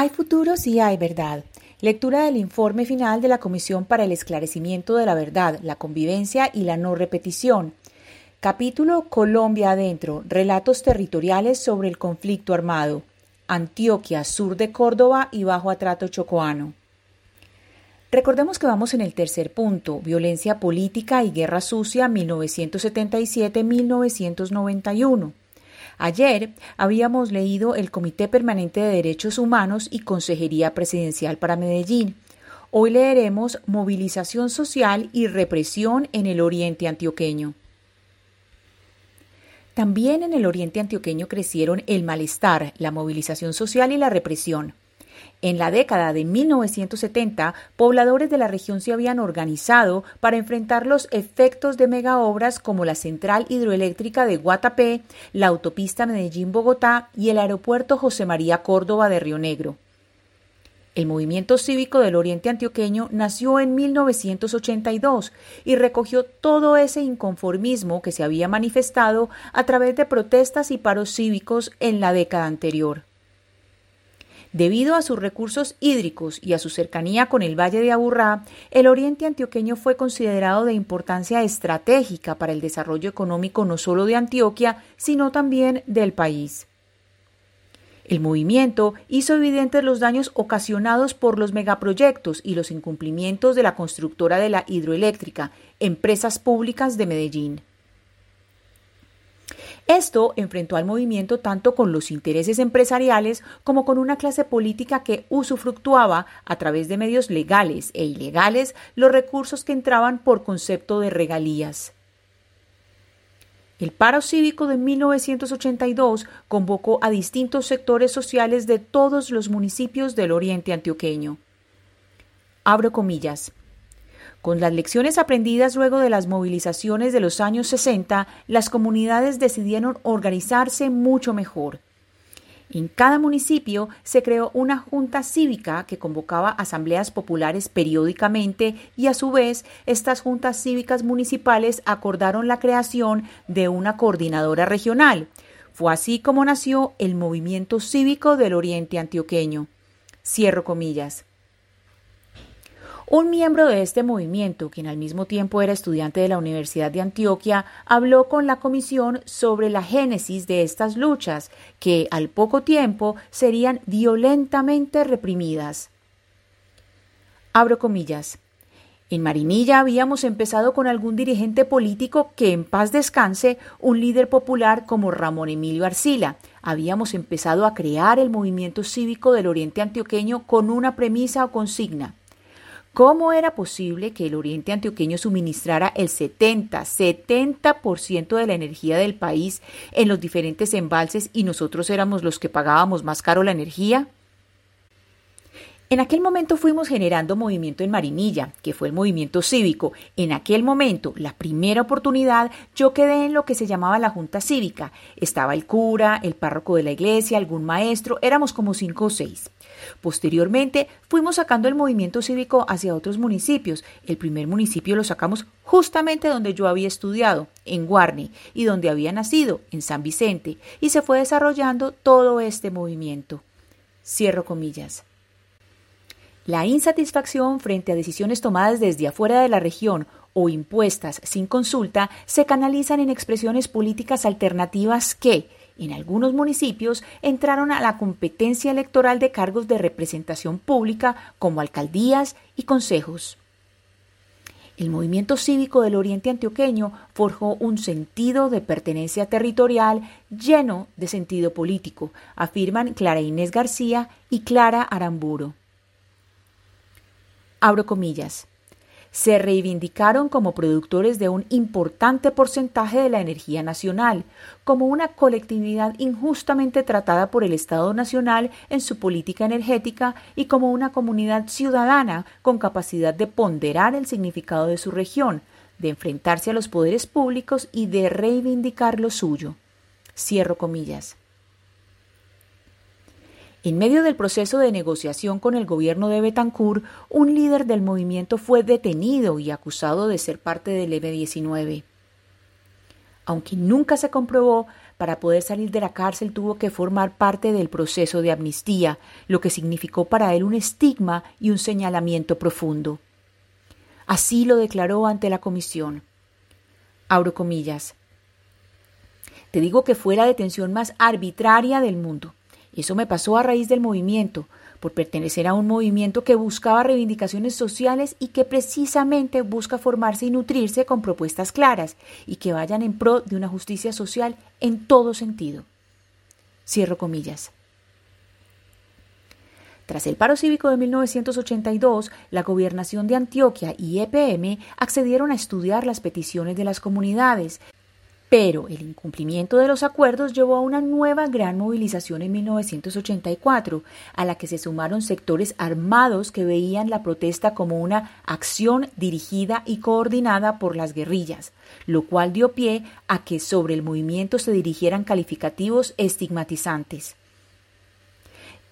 Hay futuro si hay verdad. Lectura del informe final de la Comisión para el Esclarecimiento de la Verdad, la Convivencia y la No Repetición. Capítulo Colombia Adentro. Relatos territoriales sobre el conflicto armado. Antioquia, sur de Córdoba y bajo atrato chocoano. Recordemos que vamos en el tercer punto, violencia política y guerra sucia 1977-1991. Ayer habíamos leído el Comité Permanente de Derechos Humanos y Consejería Presidencial para Medellín. Hoy leeremos Movilización Social y Represión en el Oriente Antioqueño. También en el Oriente Antioqueño crecieron el malestar, la movilización social y la represión. En la década de 1970, pobladores de la región se habían organizado para enfrentar los efectos de megaobras como la central hidroeléctrica de Guatapé, la autopista Medellín-Bogotá y el aeropuerto José María Córdoba de Río Negro. El movimiento cívico del Oriente Antioqueño nació en 1982 y recogió todo ese inconformismo que se había manifestado a través de protestas y paros cívicos en la década anterior. Debido a sus recursos hídricos y a su cercanía con el Valle de Aburrá, el oriente antioqueño fue considerado de importancia estratégica para el desarrollo económico no solo de Antioquia, sino también del país. El movimiento hizo evidentes los daños ocasionados por los megaproyectos y los incumplimientos de la constructora de la hidroeléctrica, Empresas Públicas de Medellín. Esto enfrentó al movimiento tanto con los intereses empresariales como con una clase política que usufructuaba a través de medios legales e ilegales los recursos que entraban por concepto de regalías. El paro cívico de 1982 convocó a distintos sectores sociales de todos los municipios del oriente antioqueño. Abro comillas. Con las lecciones aprendidas luego de las movilizaciones de los años 60, las comunidades decidieron organizarse mucho mejor. En cada municipio se creó una junta cívica que convocaba asambleas populares periódicamente y a su vez estas juntas cívicas municipales acordaron la creación de una coordinadora regional. Fue así como nació el Movimiento Cívico del Oriente Antioqueño. Cierro comillas. Un miembro de este movimiento, quien al mismo tiempo era estudiante de la Universidad de Antioquia, habló con la comisión sobre la génesis de estas luchas, que al poco tiempo serían violentamente reprimidas. Abro comillas. En Marinilla habíamos empezado con algún dirigente político que en paz descanse, un líder popular como Ramón Emilio Arcila. Habíamos empezado a crear el movimiento cívico del Oriente Antioqueño con una premisa o consigna ¿Cómo era posible que el oriente antioqueño suministrara el 70, 70% de la energía del país en los diferentes embalses y nosotros éramos los que pagábamos más caro la energía? En aquel momento fuimos generando movimiento en Marinilla, que fue el movimiento cívico. En aquel momento, la primera oportunidad, yo quedé en lo que se llamaba la Junta Cívica. Estaba el cura, el párroco de la iglesia, algún maestro, éramos como cinco o seis. Posteriormente, fuimos sacando el movimiento cívico hacia otros municipios. El primer municipio lo sacamos justamente donde yo había estudiado, en Guarne, y donde había nacido, en San Vicente, y se fue desarrollando todo este movimiento. Cierro comillas. La insatisfacción frente a decisiones tomadas desde afuera de la región o impuestas sin consulta se canalizan en expresiones políticas alternativas que, en algunos municipios, entraron a la competencia electoral de cargos de representación pública como alcaldías y consejos. El movimiento cívico del Oriente Antioqueño forjó un sentido de pertenencia territorial lleno de sentido político, afirman Clara Inés García y Clara Aramburo abro comillas, se reivindicaron como productores de un importante porcentaje de la energía nacional, como una colectividad injustamente tratada por el Estado Nacional en su política energética y como una comunidad ciudadana con capacidad de ponderar el significado de su región, de enfrentarse a los poderes públicos y de reivindicar lo suyo. Cierro comillas. En medio del proceso de negociación con el gobierno de Betancourt, un líder del movimiento fue detenido y acusado de ser parte del M-19. Aunque nunca se comprobó, para poder salir de la cárcel tuvo que formar parte del proceso de amnistía, lo que significó para él un estigma y un señalamiento profundo. Así lo declaró ante la comisión. Abro comillas. Te digo que fue la detención más arbitraria del mundo. Eso me pasó a raíz del movimiento, por pertenecer a un movimiento que buscaba reivindicaciones sociales y que precisamente busca formarse y nutrirse con propuestas claras y que vayan en pro de una justicia social en todo sentido. Cierro comillas. Tras el paro cívico de 1982, la gobernación de Antioquia y EPM accedieron a estudiar las peticiones de las comunidades pero el incumplimiento de los acuerdos llevó a una nueva gran movilización en 1984, a la que se sumaron sectores armados que veían la protesta como una acción dirigida y coordinada por las guerrillas, lo cual dio pie a que sobre el movimiento se dirigieran calificativos estigmatizantes.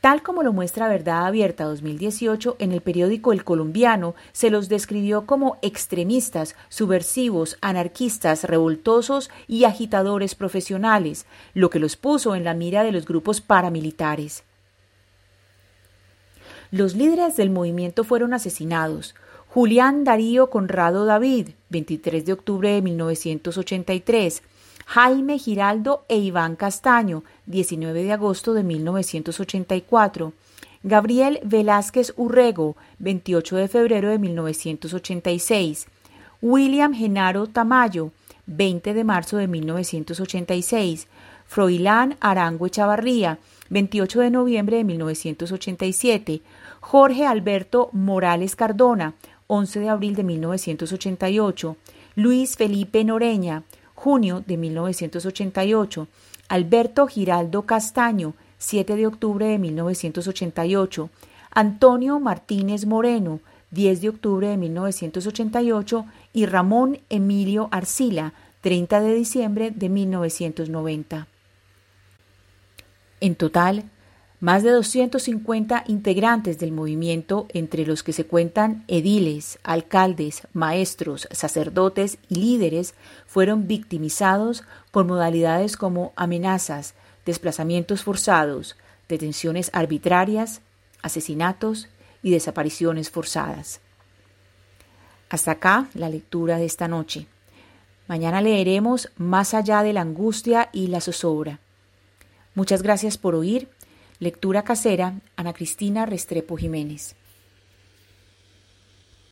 Tal como lo muestra Verdad Abierta 2018 en el periódico El Colombiano, se los describió como extremistas, subversivos, anarquistas, revoltosos y agitadores profesionales, lo que los puso en la mira de los grupos paramilitares. Los líderes del movimiento fueron asesinados. Julián Darío Conrado David, 23 de octubre de 1983, Jaime Giraldo e Iván Castaño, 19 de agosto de 1984. Gabriel Velázquez Urrego, 28 de febrero de 1986. William Genaro Tamayo, 20 de marzo de 1986. Froilán Arango Chavarría, 28 de noviembre de 1987. Jorge Alberto Morales Cardona, 11 de abril de 1988. Luis Felipe Noreña, junio de 1988, Alberto Giraldo Castaño, 7 de octubre de 1988, Antonio Martínez Moreno, 10 de octubre de 1988 y Ramón Emilio Arcila, 30 de diciembre de 1990. En total, más de 250 integrantes del movimiento, entre los que se cuentan ediles, alcaldes, maestros, sacerdotes y líderes, fueron victimizados con modalidades como amenazas, desplazamientos forzados, detenciones arbitrarias, asesinatos y desapariciones forzadas. Hasta acá la lectura de esta noche. Mañana leeremos Más allá de la angustia y la zozobra. Muchas gracias por oír Lectura casera, Ana Cristina Restrepo Jiménez.